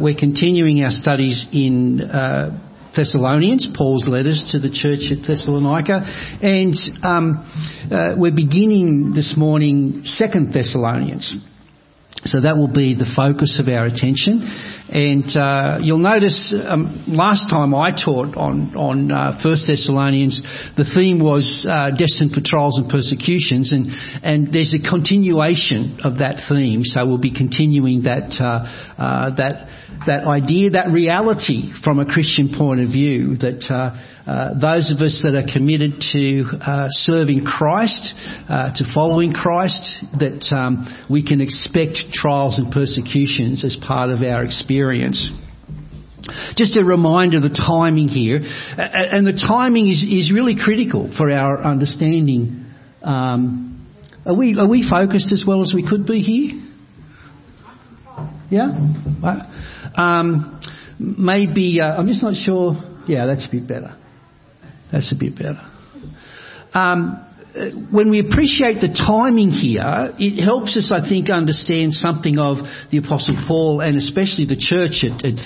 We're continuing our studies in uh, Thessalonians, Paul's letters to the church at Thessalonica, and um, uh, we're beginning this morning Second Thessalonians. So that will be the focus of our attention. And uh, you'll notice um, last time I taught on on uh, First Thessalonians, the theme was uh, destined for trials and persecutions, and and there's a continuation of that theme. So we'll be continuing that uh, uh, that that idea, that reality from a Christian point of view, that uh, uh, those of us that are committed to uh, serving Christ, uh, to following Christ, that um, we can expect trials and persecutions as part of our experience. Just a reminder of the timing here, and the timing is, is really critical for our understanding. Um, are we are we focused as well as we could be here? Yeah. Um, maybe uh, I'm just not sure. Yeah, that's a bit better. That's a bit better. Um, when we appreciate the timing here, it helps us, I think, understand something of the Apostle Paul and especially the church at, at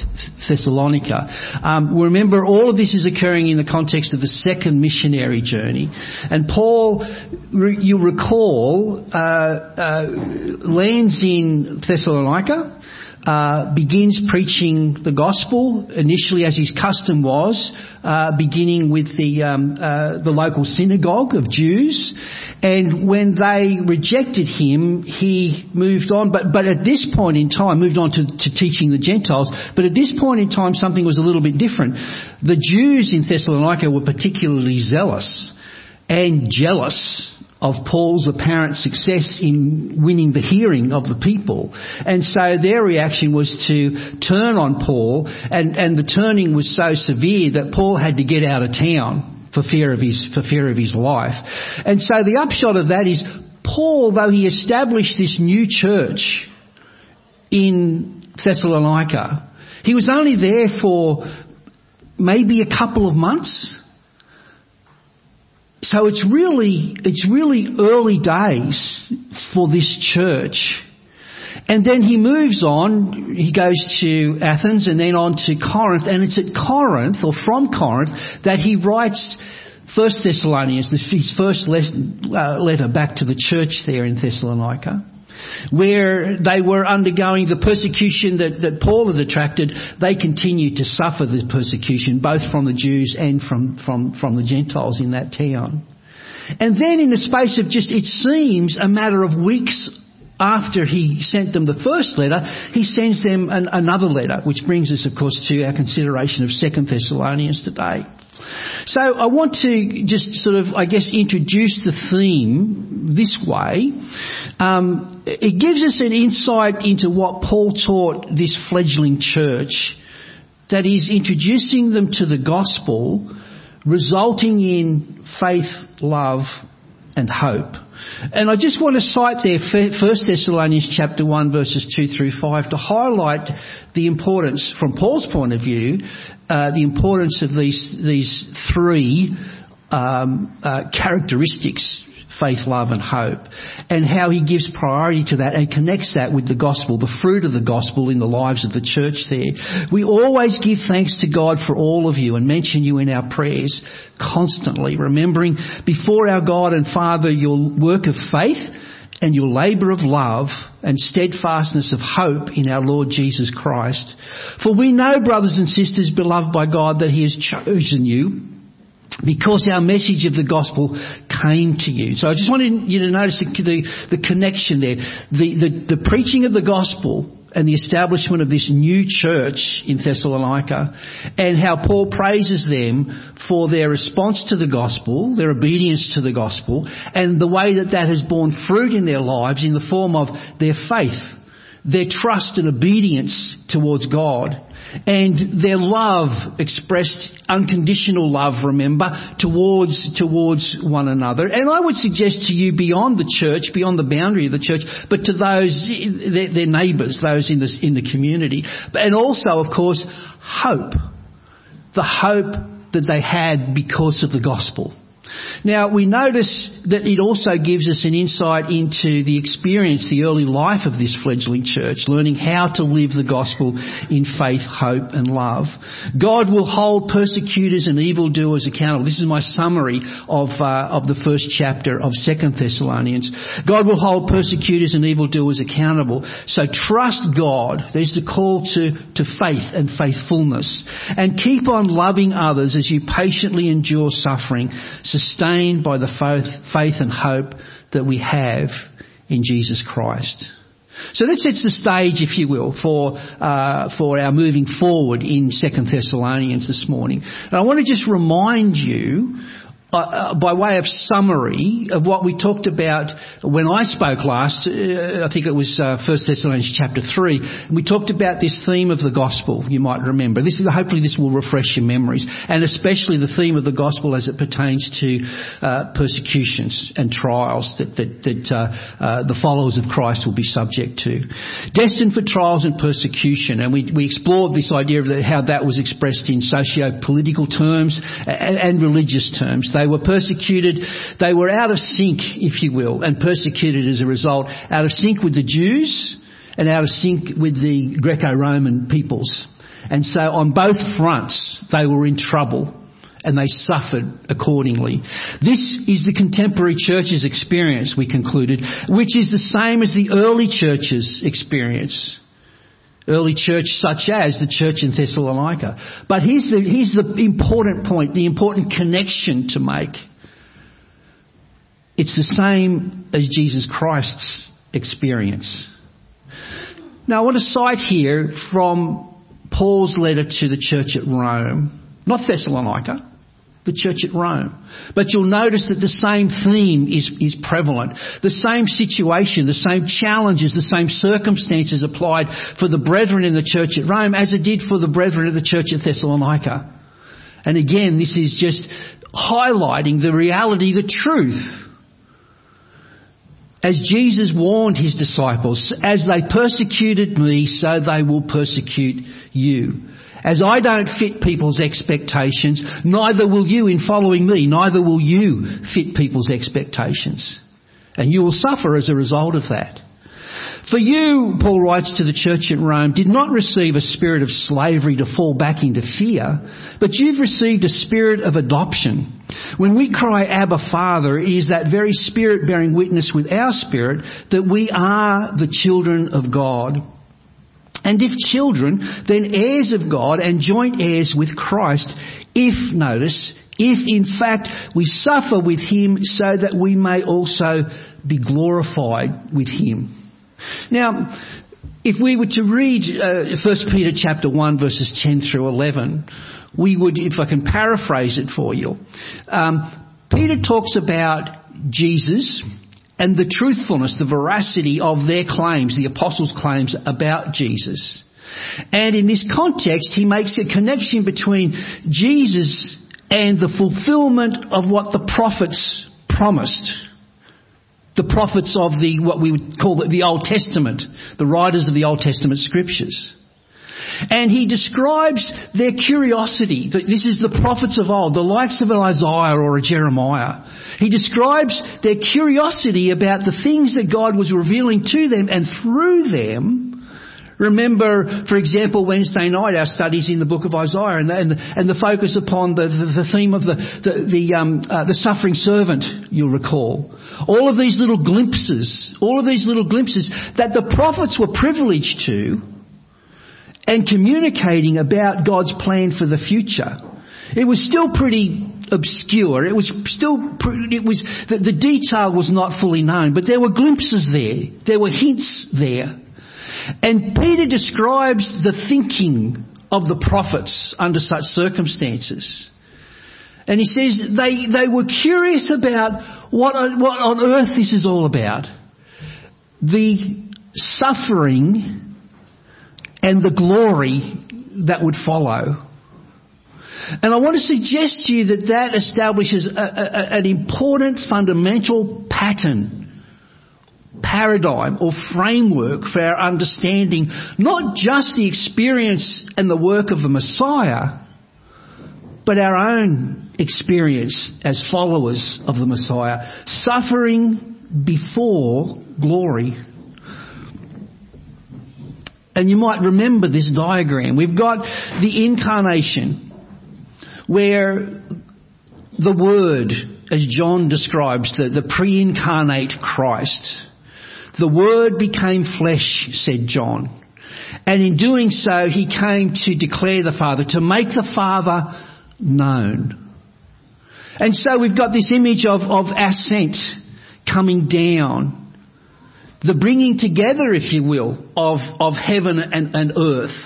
Thessalonica. Um, remember, all of this is occurring in the context of the second missionary journey. And Paul, you recall, uh, uh, lands in Thessalonica uh, begins preaching the gospel initially, as his custom was, uh, beginning with the um, uh, the local synagogue of Jews, and when they rejected him, he moved on. But but at this point in time, moved on to, to teaching the Gentiles. But at this point in time, something was a little bit different. The Jews in Thessalonica were particularly zealous and jealous of Paul's apparent success in winning the hearing of the people. And so their reaction was to turn on Paul, and, and the turning was so severe that Paul had to get out of town for fear of his, for fear of his life. And so the upshot of that is Paul, though he established this new church in Thessalonica, he was only there for maybe a couple of months so it's really, it's really early days for this church. And then he moves on, he goes to Athens and then on to Corinth, and it's at Corinth, or from Corinth, that he writes First Thessalonians, his first uh, letter back to the church there in Thessalonica where they were undergoing the persecution that, that Paul had attracted, they continued to suffer the persecution, both from the Jews and from, from, from the Gentiles in that town. And then in the space of just, it seems, a matter of weeks after he sent them the first letter, he sends them an, another letter, which brings us, of course, to our consideration of Second Thessalonians today. So I want to just sort of, I guess, introduce the theme this way. Um, it gives us an insight into what Paul taught this fledgling church, that is introducing them to the gospel, resulting in faith, love, and hope. And I just want to cite there 1 Thessalonians chapter 1 verses 2 through 5 to highlight the importance, from Paul's point of view, uh, the importance of these, these three um, uh, characteristics faith, love and hope, and how he gives priority to that and connects that with the gospel, the fruit of the gospel in the lives of the church there. We always give thanks to God for all of you and mention you in our prayers constantly, remembering before our God and Father your work of faith and your labour of love and steadfastness of hope in our Lord Jesus Christ. For we know, brothers and sisters, beloved by God, that He has chosen you because our message of the gospel came to you. So I just wanted you to notice the, the, the connection there. The, the, the preaching of the gospel and the establishment of this new church in Thessalonica and how Paul praises them for their response to the gospel, their obedience to the gospel, and the way that that has borne fruit in their lives in the form of their faith, their trust and obedience towards God and their love expressed unconditional love, remember, towards, towards one another. And I would suggest to you beyond the church, beyond the boundary of the church, but to those, their, their neighbours, those in the, in the community. And also, of course, hope. The hope that they had because of the gospel. Now we notice that it also gives us an insight into the experience, the early life of this fledgling church, learning how to live the gospel in faith, hope and love. God will hold persecutors and evildoers accountable. This is my summary of, uh, of the first chapter of Second Thessalonians. God will hold persecutors and evildoers accountable. So trust God. There's the call to, to faith and faithfulness. And keep on loving others as you patiently endure suffering, sustained by the faith, and hope that we have in Jesus Christ. So that sets the stage, if you will, for uh, for our moving forward in Second Thessalonians this morning. And I want to just remind you uh, uh, by way of summary of what we talked about when I spoke last, uh, I think it was uh, 1 Thessalonians chapter 3, we talked about this theme of the gospel, you might remember. This is, hopefully this will refresh your memories, and especially the theme of the gospel as it pertains to uh, persecutions and trials that, that, that uh, the followers of Christ will be subject to. Destined for trials and persecution, and we, we explored this idea of how that was expressed in socio-political terms and, and religious terms. They they were persecuted. They were out of sync, if you will, and persecuted as a result, out of sync with the Jews and out of sync with the Greco-Roman peoples. And so on both fronts, they were in trouble and they suffered accordingly. This is the contemporary church's experience, we concluded, which is the same as the early church's experience. Early church such as the church in Thessalonica. But here's the, here's the important point, the important connection to make. It's the same as Jesus Christ's experience. Now I want to cite here from Paul's letter to the church at Rome, not Thessalonica the church at Rome. But you'll notice that the same theme is, is prevalent. The same situation, the same challenges, the same circumstances applied for the brethren in the church at Rome as it did for the brethren at the church at Thessalonica. And again, this is just highlighting the reality, the truth. As Jesus warned his disciples, as they persecuted me, so they will persecute you. As I don't fit people's expectations, neither will you in following me, neither will you fit people's expectations. And you will suffer as a result of that. For you, Paul writes to the church at Rome, did not receive a spirit of slavery to fall back into fear, but you've received a spirit of adoption. When we cry, Abba Father, is that very spirit bearing witness with our spirit that we are the children of God. And if children, then heirs of God and joint heirs with Christ, if, notice, if in fact we suffer with him so that we may also be glorified with him. Now, if we were to read uh, 1 Peter chapter 1 verses 10 through 11, we would, if I can paraphrase it for you, um, Peter talks about Jesus and the truthfulness, the veracity of their claims, the apostles' claims about Jesus. And in this context, he makes a connection between Jesus and the fulfillment of what the prophets promised. The prophets of the, what we would call the Old Testament, the writers of the Old Testament scriptures. And he describes their curiosity. This is the prophets of old, the likes of an Isaiah or a Jeremiah. He describes their curiosity about the things that God was revealing to them and through them. Remember, for example, Wednesday night, our studies in the book of Isaiah and the, and the, and the focus upon the, the, the, theme of the, um, uh, the suffering servant, you'll recall. All of these little glimpses, all of these little glimpses that the prophets were privileged to, and communicating about God's plan for the future. It was still pretty obscure. It was still, it was, the, the detail was not fully known, but there were glimpses there. There were hints there. And Peter describes the thinking of the prophets under such circumstances. And he says they, they were curious about what, what on earth this is all about. The suffering and the glory that would follow. And I want to suggest to you that that establishes a, a, an important fundamental pattern, paradigm or framework for our understanding not just the experience and the work of the Messiah, but our own experience as followers of the Messiah. Suffering before glory. And you might remember this diagram. We've got the incarnation where the Word, as John describes, the, the pre-incarnate Christ, the Word became flesh, said John. And in doing so, he came to declare the Father, to make the Father known. And so we've got this image of, of ascent coming down. The bringing together, if you will, of, of heaven and, and earth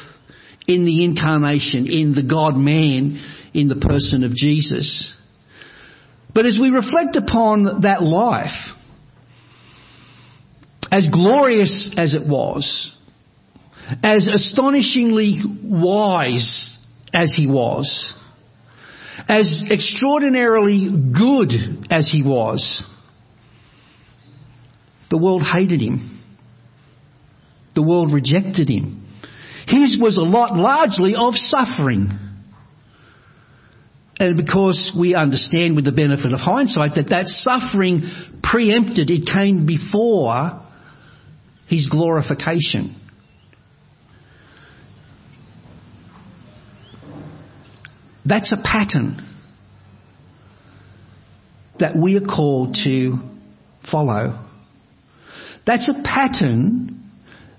in the incarnation, in the God-man, in the person of Jesus. But as we reflect upon that life, as glorious as it was, as astonishingly wise as he was, as extraordinarily good as he was, the world hated him. The world rejected him. His was a lot largely of suffering. And because we understand with the benefit of hindsight that that suffering preempted, it came before his glorification. That's a pattern that we are called to follow. That's a pattern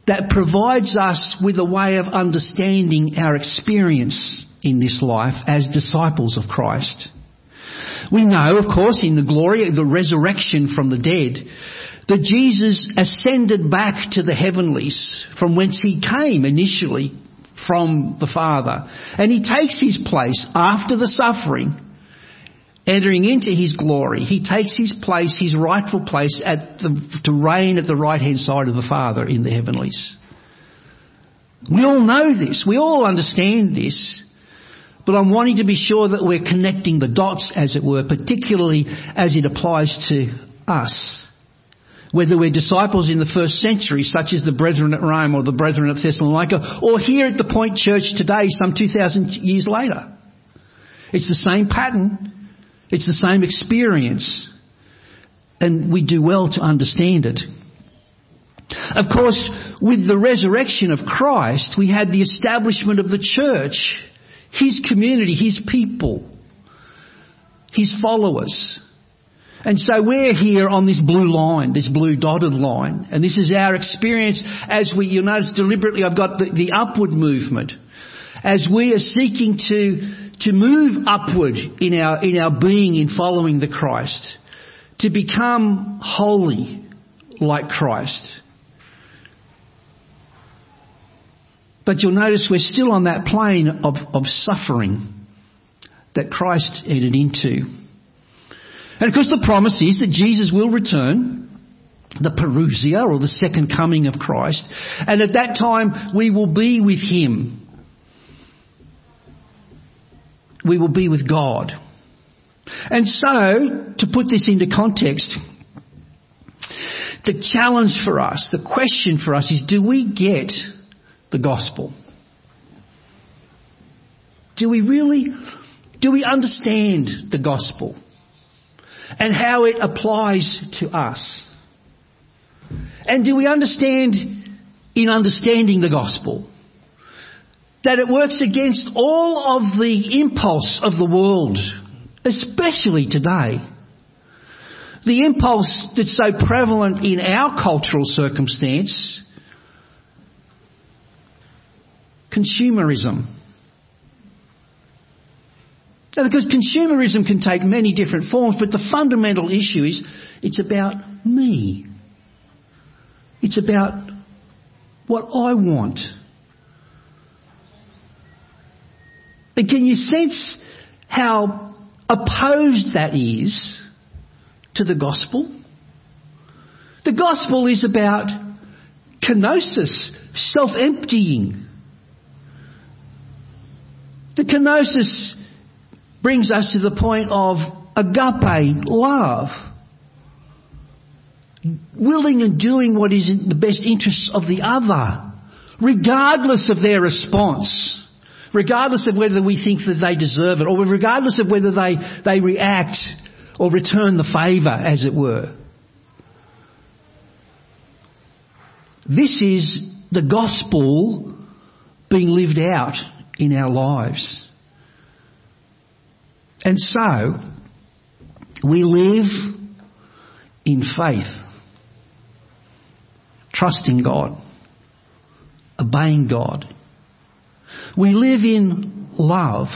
that provides us with a way of understanding our experience in this life as disciples of Christ. We know, of course, in the glory, of the resurrection from the dead, that Jesus ascended back to the heavenlies from whence he came initially from the Father. And he takes his place after the suffering, entering into his glory. He takes his place, his rightful place at the, to reign at the right hand side of the Father in the heavenlies. We all know this. We all understand this. But I'm wanting to be sure that we're connecting the dots, as it were, particularly as it applies to us whether we're disciples in the first century, such as the brethren at Rome or the brethren at Thessalonica, or here at the Point Church today, some 2,000 years later. It's the same pattern. It's the same experience. And we do well to understand it. Of course, with the resurrection of Christ, we had the establishment of the church, His community, His people, His followers. And so we're here on this blue line, this blue dotted line, and this is our experience as we, you'll notice deliberately I've got the, the upward movement. As we are seeking to, to move upward in our, in our being in following the Christ, to become holy like Christ. But you'll notice we're still on that plane of, of suffering that Christ entered into. And of course the promise is that Jesus will return, the parousia or the second coming of Christ, and at that time we will be with Him. We will be with God. And so, to put this into context, the challenge for us, the question for us is do we get the gospel? Do we really, do we understand the gospel? and how it applies to us. And do we understand in understanding the gospel that it works against all of the impulse of the world, especially today? The impulse that's so prevalent in our cultural circumstance, consumerism. Now, because consumerism can take many different forms, but the fundamental issue is it's about me. It's about what I want. And can you sense how opposed that is to the gospel? The gospel is about kenosis, self-emptying. The kenosis brings us to the point of agape love. Willing and doing what is in the best interests of the other, regardless of their response. Regardless of whether we think that they deserve it, or regardless of whether they, they react or return the favour, as it were. This is the gospel being lived out in our lives. And so, we live in faith, trusting God, obeying God. We live in love.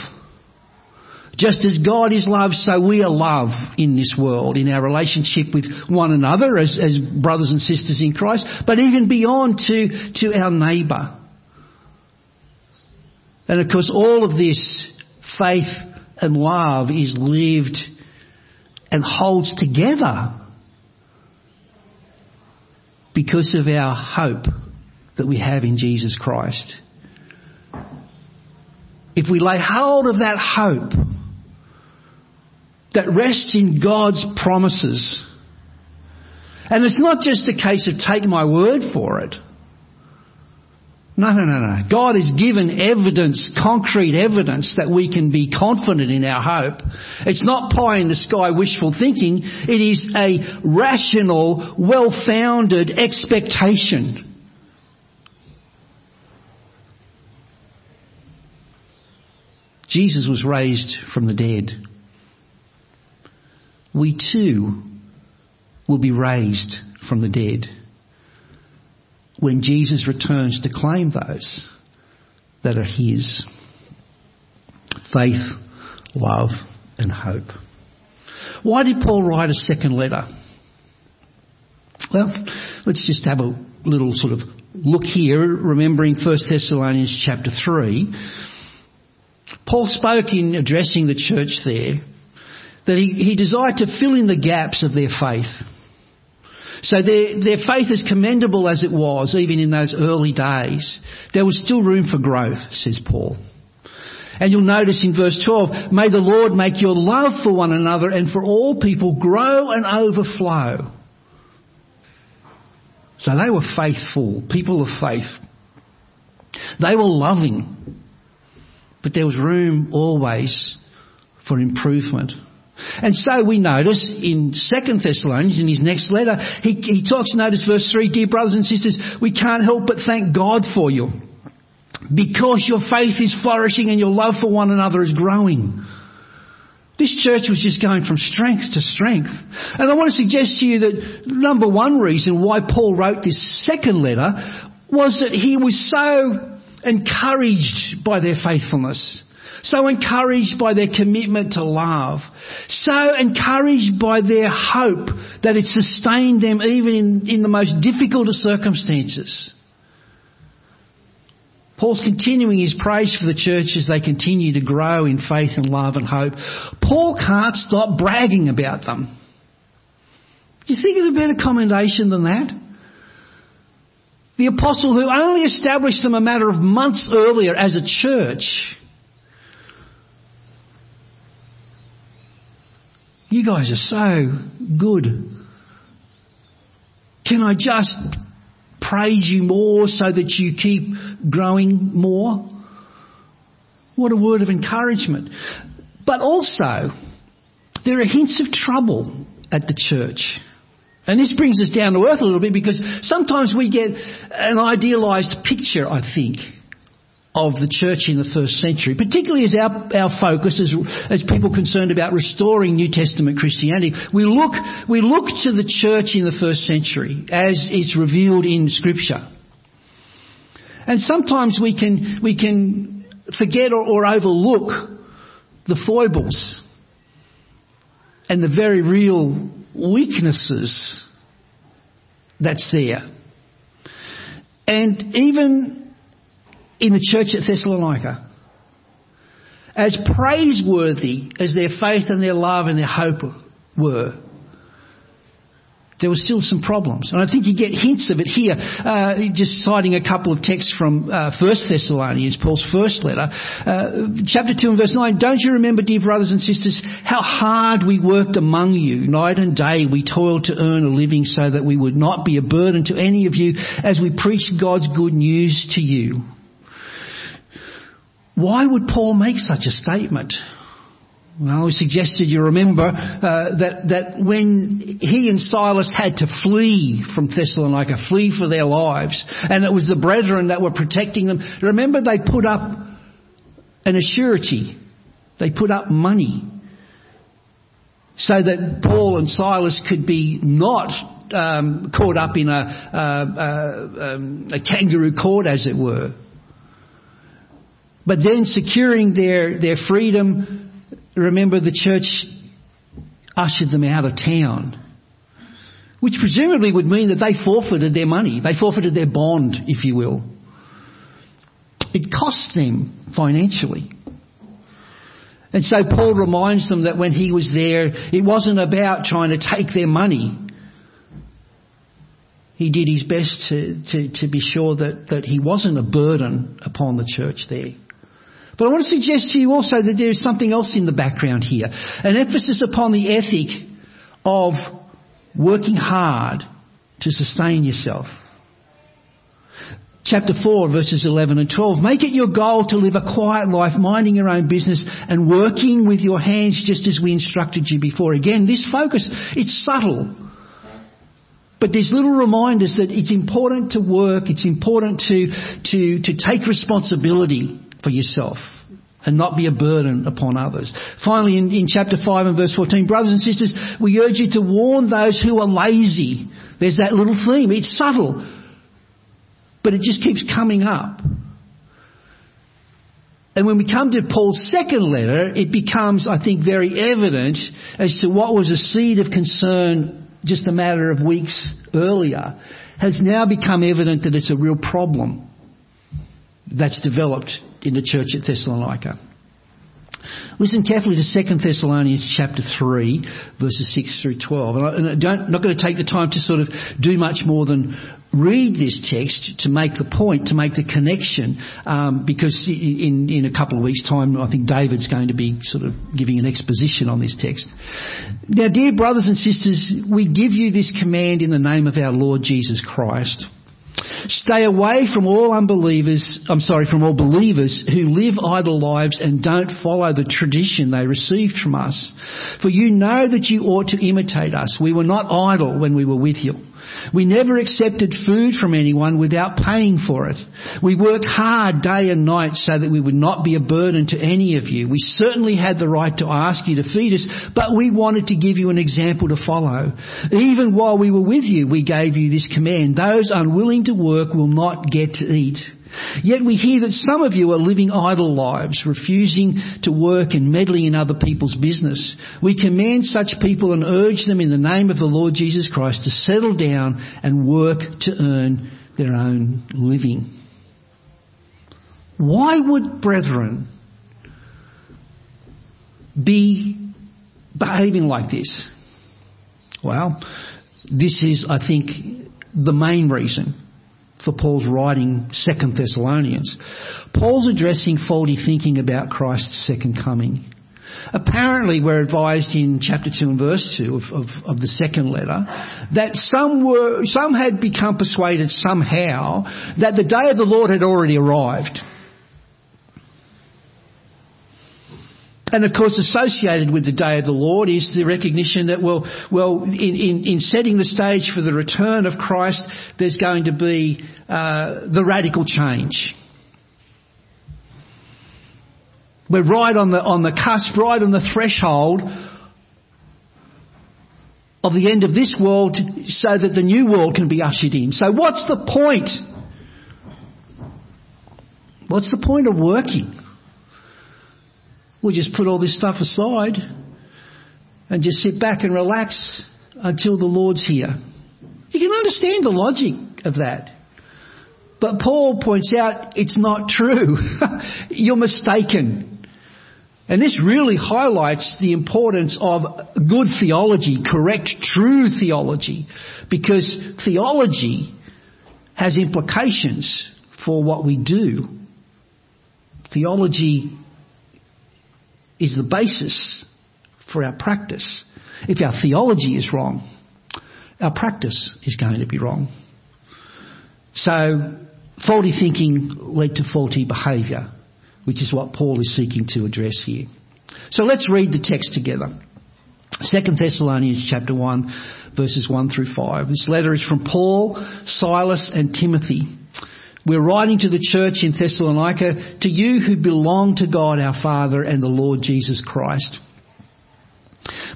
Just as God is love, so we are love in this world, in our relationship with one another as, as brothers and sisters in Christ, but even beyond to, to our neighbour. And of course, all of this faith and love is lived and holds together because of our hope that we have in Jesus Christ. If we lay hold of that hope that rests in God's promises, and it's not just a case of take my word for it. No, no, no, no. God has given evidence, concrete evidence that we can be confident in our hope. It's not pie in the sky wishful thinking. It is a rational, well-founded expectation. Jesus was raised from the dead. We too will be raised from the dead when Jesus returns to claim those that are His. Faith, love, and hope. Why did Paul write a second letter? Well, let's just have a little sort of look here, remembering 1 Thessalonians chapter 3. Paul spoke in addressing the church there that he, he desired to fill in the gaps of their faith. So their, their faith, as commendable as it was, even in those early days, there was still room for growth, says Paul. And you'll notice in verse 12, may the Lord make your love for one another and for all people grow and overflow. So they were faithful, people of faith. They were loving. But there was room always for improvement. And so we notice in 2 Thessalonians, in his next letter, he, he talks, notice verse 3, Dear brothers and sisters, we can't help but thank God for you. Because your faith is flourishing and your love for one another is growing. This church was just going from strength to strength. And I want to suggest to you that number one reason why Paul wrote this second letter was that he was so encouraged by their faithfulness. So encouraged by their commitment to love. So encouraged by their hope that it sustained them even in, in the most difficult of circumstances. Paul's continuing his praise for the church as they continue to grow in faith and love and hope. Paul can't stop bragging about them. Do you think of a better commendation than that? The apostle who only established them a matter of months earlier as a church You guys are so good. Can I just praise you more so that you keep growing more? What a word of encouragement. But also, there are hints of trouble at the church. And this brings us down to earth a little bit because sometimes we get an idealised picture, I think, of the church in the first century, particularly as our, our focus as, as people concerned about restoring New Testament Christianity. We look, we look to the church in the first century as it's revealed in Scripture. And sometimes we can, we can forget or, or overlook the foibles and the very real weaknesses that's there. And even in the church at Thessalonica. As praiseworthy as their faith and their love and their hope were, there were still some problems. And I think you get hints of it here, uh, just citing a couple of texts from uh, 1 Thessalonians, Paul's first letter. Uh, chapter 2 and verse 9, Don't you remember, dear brothers and sisters, how hard we worked among you? Night and day we toiled to earn a living so that we would not be a burden to any of you as we preached God's good news to you. Why would Paul make such a statement? Well, we suggested you remember uh, that that when he and Silas had to flee from Thessalonica, flee for their lives, and it was the brethren that were protecting them. Remember, they put up an assurity. They put up money so that Paul and Silas could be not um, caught up in a, um, a kangaroo court, as it were. But then securing their, their freedom, remember the church ushered them out of town. Which presumably would mean that they forfeited their money. They forfeited their bond, if you will. It cost them financially. And so Paul reminds them that when he was there, it wasn't about trying to take their money. He did his best to, to, to be sure that, that he wasn't a burden upon the church there. But I want to suggest to you also that there is something else in the background here. An emphasis upon the ethic of working hard to sustain yourself. Chapter 4 verses 11 and 12. Make it your goal to live a quiet life, minding your own business and working with your hands just as we instructed you before. Again, this focus, it's subtle. But there's little reminders that it's important to work, it's important to, to, to take responsibility for yourself and not be a burden upon others. Finally, in, in chapter 5 and verse 14, brothers and sisters, we urge you to warn those who are lazy. There's that little theme. It's subtle. But it just keeps coming up. And when we come to Paul's second letter, it becomes, I think, very evident as to what was a seed of concern just a matter of weeks earlier, has now become evident that it's a real problem that's developed in the church at Thessalonica. Listen carefully to 2 Thessalonians chapter 3, verses 6 through 12. And I, am not going to take the time to sort of do much more than read this text to make the point, to make the connection, um, because in, in a couple of weeks' time, I think David's going to be sort of giving an exposition on this text. Now, dear brothers and sisters, we give you this command in the name of our Lord Jesus Christ. Stay away from all unbelievers, I'm sorry, from all believers who live idle lives and don't follow the tradition they received from us. For you know that you ought to imitate us. We were not idle when we were with you. We never accepted food from anyone without paying for it. We worked hard day and night so that we would not be a burden to any of you. We certainly had the right to ask you to feed us, but we wanted to give you an example to follow. Even while we were with you, we gave you this command. Those unwilling to work will not get to eat. Yet we hear that some of you are living idle lives, refusing to work and meddling in other people's business. We command such people and urge them in the name of the Lord Jesus Christ to settle down and work to earn their own living. Why would brethren be behaving like this? Well, this is, I think, the main reason for Paul's writing Second Thessalonians. Paul's addressing faulty thinking about Christ's second coming. Apparently, we're advised in chapter 2 and verse 2 of, of, of, the second letter that some were, some had become persuaded somehow that the day of the Lord had already arrived. And of course, associated with the day of the Lord is the recognition that, well, well, in, in, in setting the stage for the return of Christ, there's going to be uh, the radical change. We're right on the on the cusp, right on the threshold of the end of this world, so that the new world can be ushered in. So, what's the point? What's the point of working? We'll just put all this stuff aside and just sit back and relax until the Lord's here. You can understand the logic of that. But Paul points out it's not true. You're mistaken. And this really highlights the importance of good theology, correct, true theology, because theology has implications for what we do. Theology is the basis for our practice. If our theology is wrong, our practice is going to be wrong. So, faulty thinking led to faulty behaviour. which is what Paul is seeking to address here. So let's read the text together. Second Thessalonians chapter 1 verses 1 through 5. This letter is from Paul, Silas and Timothy. We're writing to the church in Thessalonica, to you who belong to God our Father and the Lord Jesus Christ.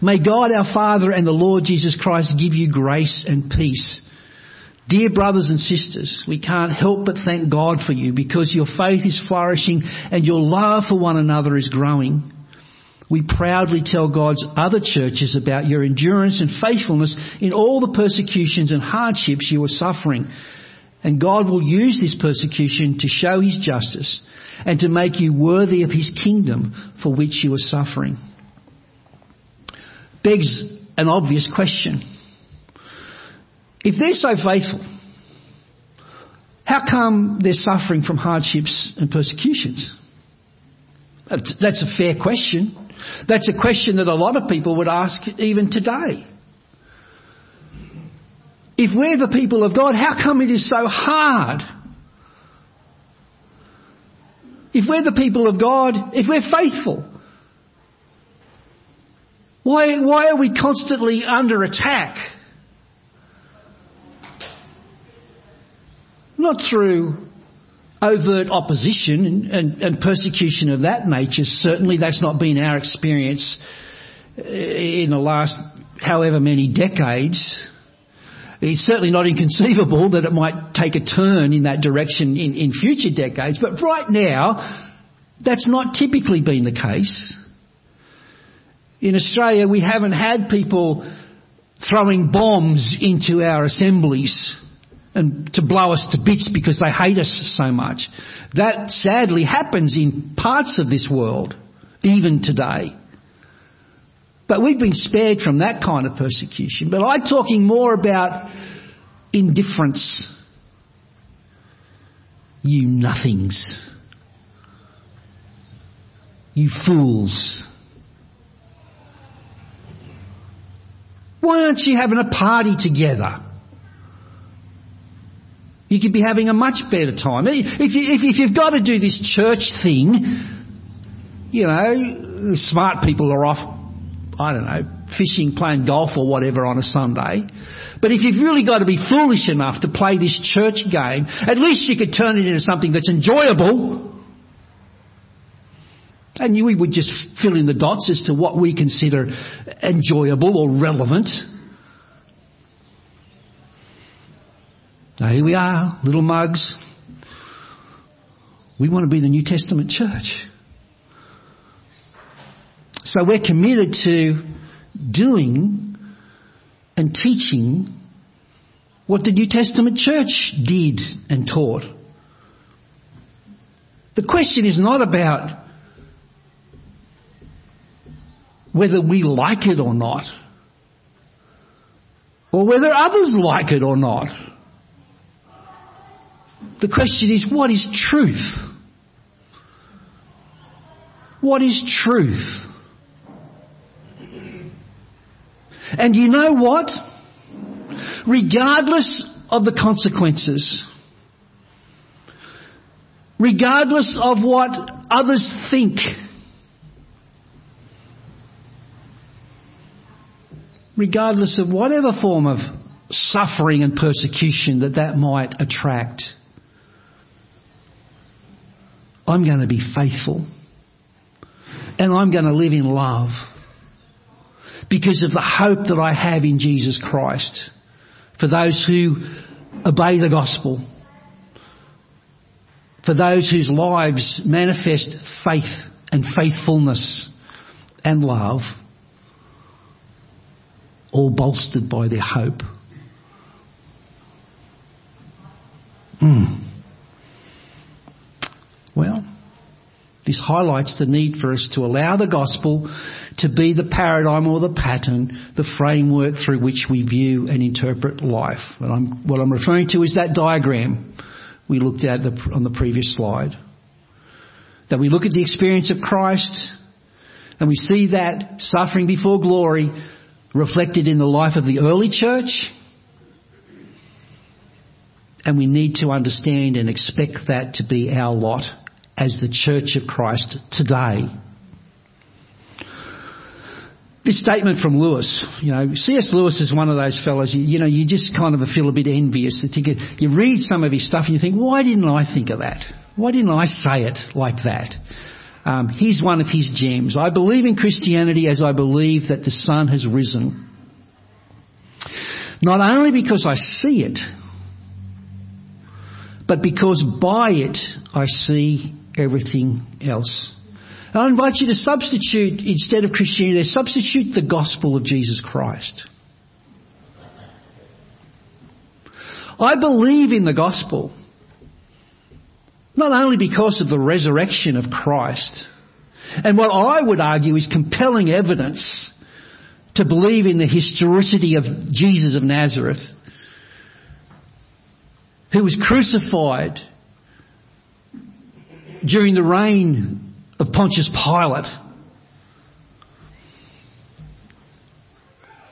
May God our Father and the Lord Jesus Christ give you grace and peace. Dear brothers and sisters, we can't help but thank God for you because your faith is flourishing and your love for one another is growing. We proudly tell God's other churches about your endurance and faithfulness in all the persecutions and hardships you are suffering. And God will use this persecution to show His justice and to make you worthy of His kingdom for which you are suffering. Begs an obvious question. If they're so faithful, how come they're suffering from hardships and persecutions? That's a fair question. That's a question that a lot of people would ask even today. If we're the people of God, how come it is so hard? If we're the people of God, if we're faithful, why, why are we constantly under attack? Not through overt opposition and, and, and, persecution of that nature. Certainly that's not been our experience uh, in the last however many decades. It's certainly not inconceivable that it might take a turn in that direction in, in future decades, but right now, that's not typically been the case. In Australia, we haven't had people throwing bombs into our assemblies and to blow us to bits because they hate us so much. That sadly happens in parts of this world, even today. But we've been spared from that kind of persecution. But I'm talking more about indifference. You nothings. You fools. Why aren't you having a party together? You could be having a much better time. If, you, you've got to do this church thing, you know, smart people are off, I don't know, fishing, playing golf or whatever on a Sunday. But if you've really got to be foolish enough to play this church game, at least you could turn it into something that's enjoyable. And we would just fill in the dots as to what we consider enjoyable or relevant. Now here we are, little mugs. We want to be the New Testament church. So we're committed to doing and teaching what the New Testament church did and taught. The question is not about whether we like it or not, or whether others like it or not. The question is, what is truth? What is truth? And you know what? Regardless of the consequences, regardless of what others think, regardless of whatever form of suffering and persecution that that might attract, I'm going to be faithful. And I'm going to live in love. Because of the hope that I have in Jesus Christ. For those who obey the gospel. For those whose lives manifest faith and faithfulness and love. All bolstered by their hope. Hmm. Well, highlights the need for us to allow the gospel to be the paradigm or the pattern, the framework through which we view and interpret life. And I'm, what I'm referring to is that diagram we looked at the, on the previous slide. That we look at the experience of Christ and we see that suffering before glory reflected in the life of the early church. And we need to understand and expect that to be our lot as the Church of Christ today. This statement from Lewis, you know, C.S. Lewis is one of those fellows, you, you know, you just kind of feel a bit envious that you, get, you read some of his stuff and you think, why didn't I think of that? Why didn't I say it like that? Um, here's one of his gems. I believe in Christianity as I believe that the sun has risen. Not only because I see it, but because by it I see everything else. I invite you to substitute, instead of Christianity, substitute the gospel of Jesus Christ. I believe in the gospel. Not only because of the resurrection of Christ, and what I would argue is compelling evidence to believe in the historicity of Jesus of Nazareth, who was crucified during the reign of Pontius Pilate.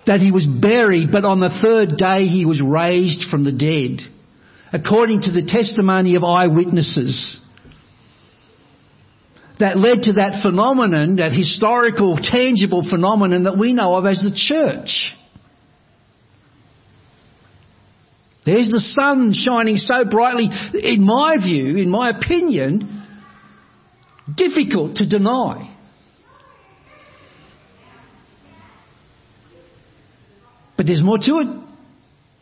That he was buried, but on the third day he was raised from the dead, according to the testimony of eyewitnesses. That led to that phenomenon, that historical, tangible phenomenon that we know of as the church. There's the sun shining so brightly, in my view, in my opinion, difficult to deny. But there's more to it.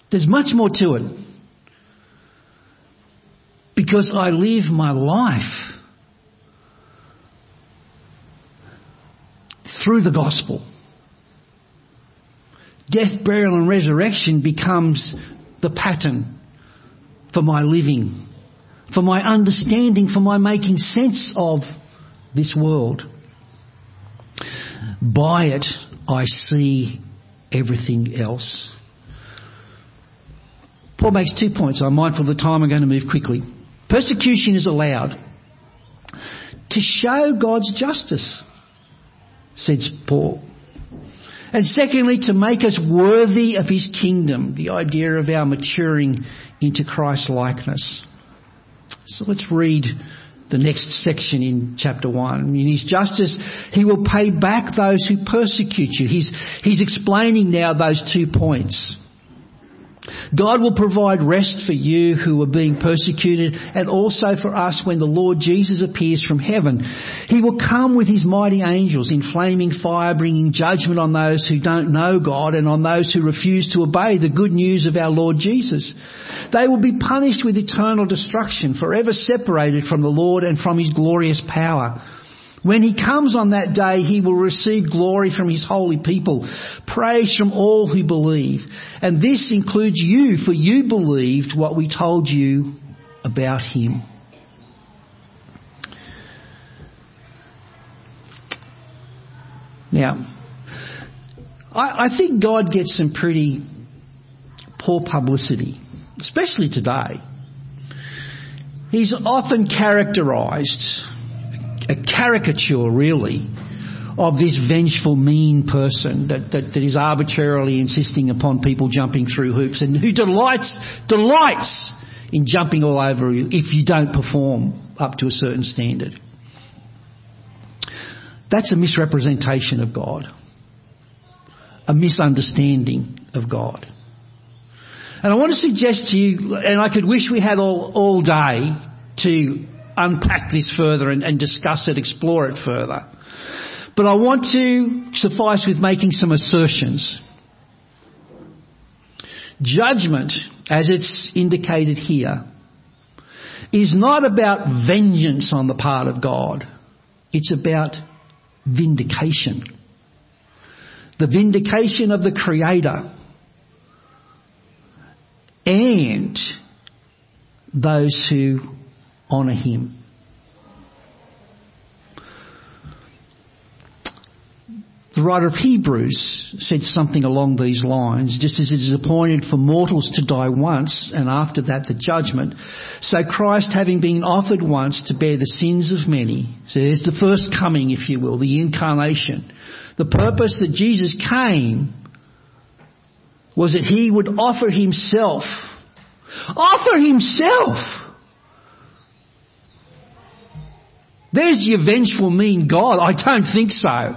There's much more to it. Because I live my life through the gospel. Death, burial and resurrection becomes the pattern for my living, for my understanding, for my making sense of this world. By it, I see everything else. Paul makes two points. I'm mindful of the time. I'm going to move quickly. Persecution is allowed to show God's justice, says Paul. And secondly, to make us worthy of his kingdom, the idea of our maturing into Christ likeness. So let's read the next section in chapter 1. In his justice, he will pay back those who persecute you. He's, he's explaining now those two points. God will provide rest for you who are being persecuted and also for us when the Lord Jesus appears from heaven. He will come with his mighty angels in flaming fire bringing judgment on those who don't know God and on those who refuse to obey the good news of our Lord Jesus. They will be punished with eternal destruction, forever separated from the Lord and from his glorious power. When he comes on that day, he will receive glory from his holy people, praise from all who believe. And this includes you, for you believed what we told you about him. Now, I, I think God gets some pretty poor publicity, especially today. He's often characterised a caricature, really, of this vengeful, mean person that, that, that is arbitrarily insisting upon people jumping through hoops and who delights, delights in jumping all over you if you don't perform up to a certain standard. That's a misrepresentation of God. A misunderstanding of God. And I want to suggest to you, and I could wish we had all, all day to unpack this further and, and discuss it, explore it further. But I want to suffice with making some assertions. Judgment, as it's indicated here, is not about vengeance on the part of God. It's about vindication. The vindication of the Creator and those who honour him. The writer of Hebrews said something along these lines, just as it is appointed for mortals to die once, and after that the judgment, so Christ having been offered once to bear the sins of many, so there's the first coming, if you will, the incarnation. The purpose that Jesus came was that he would offer himself, offer himself There's your vengeful, mean God. I don't think so.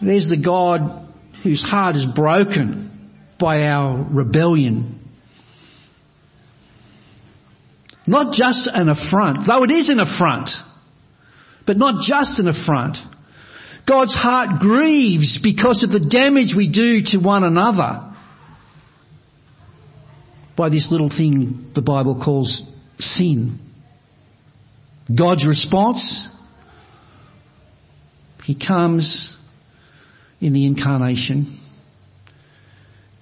There's the God whose heart is broken by our rebellion. Not just an affront, though it is an affront, but not just an affront. God's heart grieves because of the damage we do to one another by this little thing the Bible calls sin. God's response? He comes in the incarnation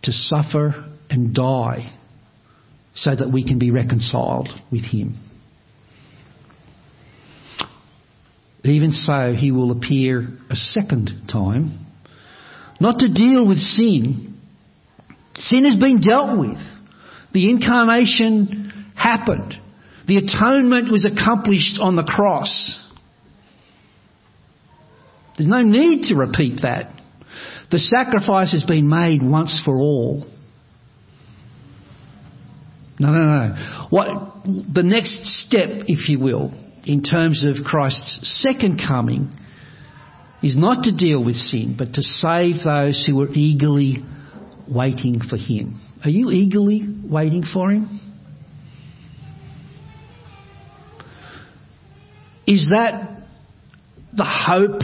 to suffer and die so that we can be reconciled with Him. Even so, He will appear a second time, not to deal with sin. Sin has been dealt with. The incarnation happened. The atonement was accomplished on the cross. There's no need to repeat that. The sacrifice has been made once for all. No, no, no. What, the next step, if you will, in terms of Christ's second coming is not to deal with sin, but to save those who are eagerly waiting for Him. Are you eagerly waiting for Him? Is that the hope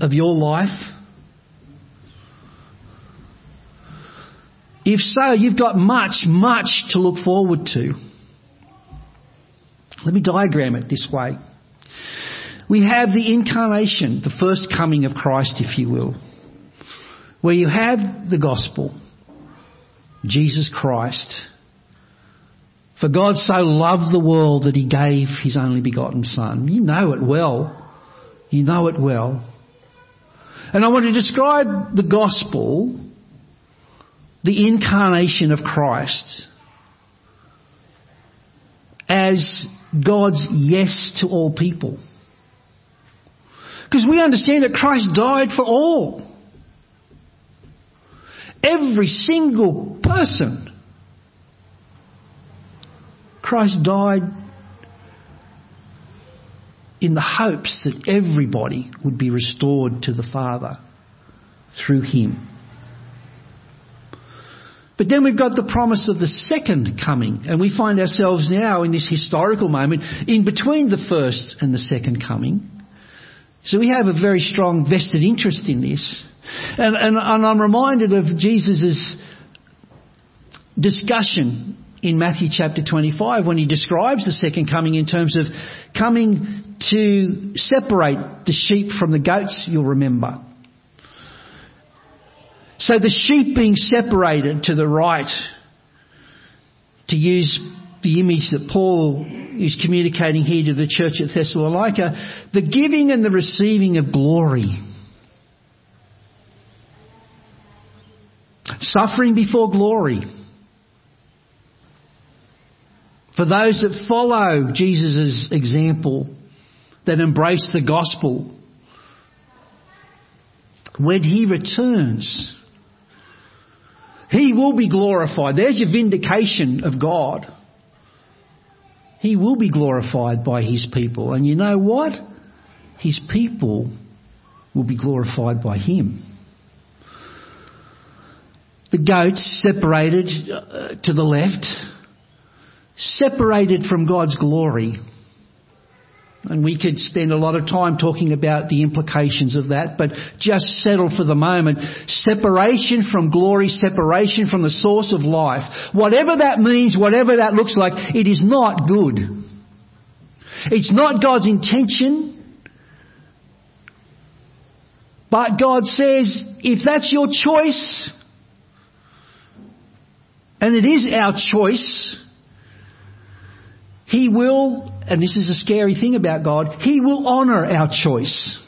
of your life? If so, you've got much, much to look forward to. Let me diagram it this way. We have the incarnation, the first coming of Christ, if you will, where you have the gospel, Jesus Christ. For God so loved the world that he gave his only begotten Son. You know it well. You know it well. And I want to describe the gospel the incarnation of Christ as God's yes to all people. Because we understand that Christ died for all. Every single person. Christ died in the hopes that everybody would be restored to the Father through Him. But then we've got the promise of the second coming, and we find ourselves now in this historical moment in between the first and the second coming. So we have a very strong vested interest in this. And, and, and I'm reminded of Jesus' discussion in Matthew chapter 25 when he describes the second coming in terms of coming to separate the sheep from the goats, you'll remember. So the sheep being separated to the right, to use the image that Paul is communicating here to the church at Thessalonica, the giving and the receiving of glory. Suffering before glory. For those that follow Jesus' example, that embrace the gospel, when he returns, he will be glorified. There's your vindication of God. He will be glorified by His people. And you know what? His people will be glorified by Him. The goats separated uh, to the left, separated from God's glory and we could spend a lot of time talking about the implications of that, but just settle for the moment. Separation from glory, separation from the source of life. Whatever that means, whatever that looks like, it is not good. It's not God's intention. But God says, if that's your choice, and it is our choice, He will and this is a scary thing about God, He will honour our choice.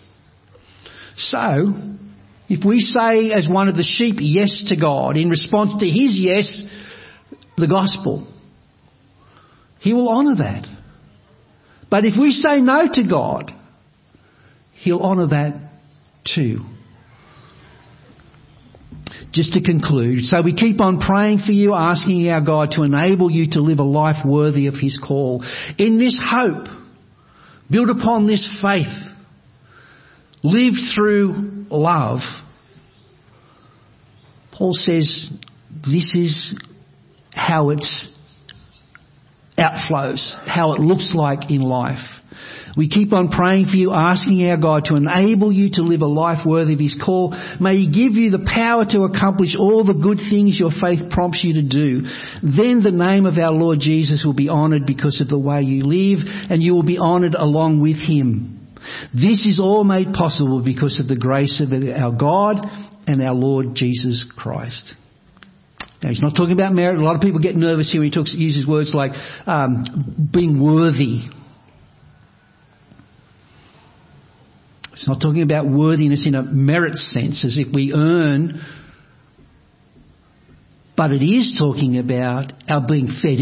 So, if we say as one of the sheep yes to God in response to His yes, the gospel, He will honour that. But if we say no to God, He'll honour that too. Just to conclude, so we keep on praying for you, asking our God to enable you to live a life worthy of His call. In this hope, build upon this faith, live through love. Paul says this is how it outflows, how it looks like in life. We keep on praying for you, asking our God to enable you to live a life worthy of His call. May He give you the power to accomplish all the good things your faith prompts you to do. Then the name of our Lord Jesus will be honoured because of the way you live and you will be honoured along with Him. This is all made possible because of the grace of our God and our Lord Jesus Christ. Now, he's not talking about merit. A lot of people get nervous here when he talks, uses words like um, being worthy It's not talking about worthiness in a merit sense, as if we earn, but it is talking about our being fed.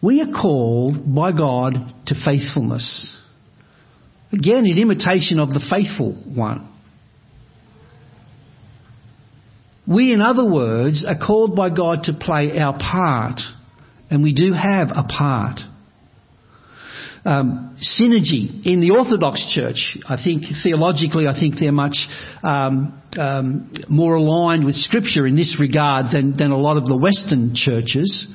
We are called by God to faithfulness. Again, in imitation of the faithful one. We, in other words, are called by God to play our part, and we do have a part um, synergy in the Orthodox Church. I think theologically, I think they're much um, um, more aligned with Scripture in this regard than, than a lot of the Western churches.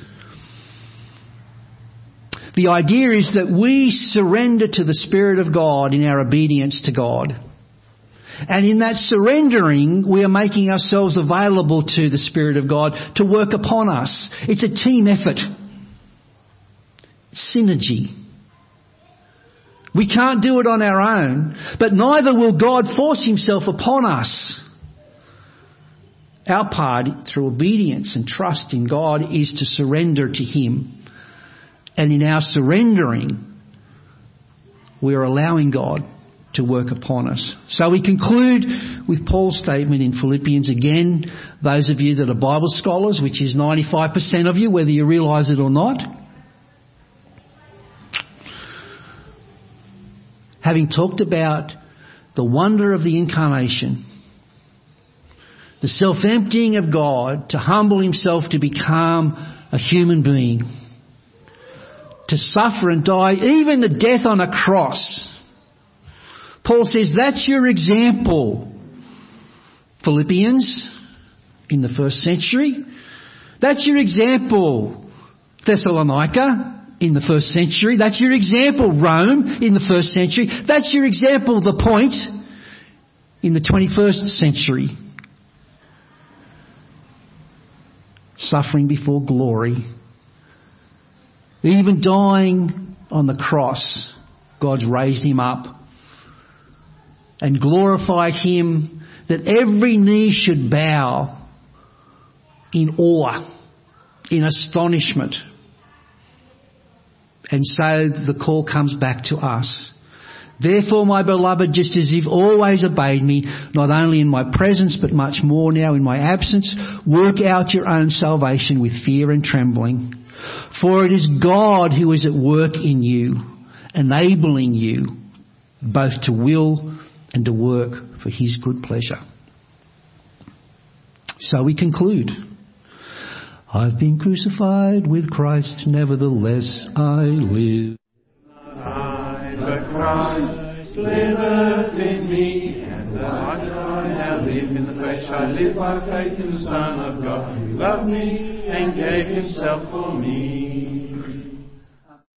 The idea is that we surrender to the Spirit of God in our obedience to God. And in that surrendering, we are making ourselves available to the Spirit of God to work upon us. It's a team effort. Synergy. We can't do it on our own, but neither will God force himself upon us. Our part, through obedience and trust in God, is to surrender to Him. And in our surrendering, we are allowing God to work upon us. So we conclude with Paul's statement in Philippians again, those of you that are Bible scholars, which is 95% of you, whether you realise it or not, having talked about the wonder of the incarnation, the self-emptying of God to humble himself to become a human being, to suffer and die, even the death on a cross. Paul says that's your example. Philippians in the first century. That's your example. Thessalonica in the first century. That's your example, Rome, in the first century. That's your example, the point, in the 21st century. Suffering before glory. Even dying on the cross, God's raised him up and glorified him that every knee should bow in awe, in astonishment and so the call comes back to us. Therefore, my beloved, just as you've always obeyed me, not only in my presence, but much more now in my absence, work out your own salvation with fear and trembling. For it is God who is at work in you, enabling you both to will and to work for his good pleasure. So we conclude. I've been crucified with Christ, nevertheless I live. I, but Christ liveth in me, and the life I now live in the flesh, I live by faith in the Son of God, who loved me and gave himself for me.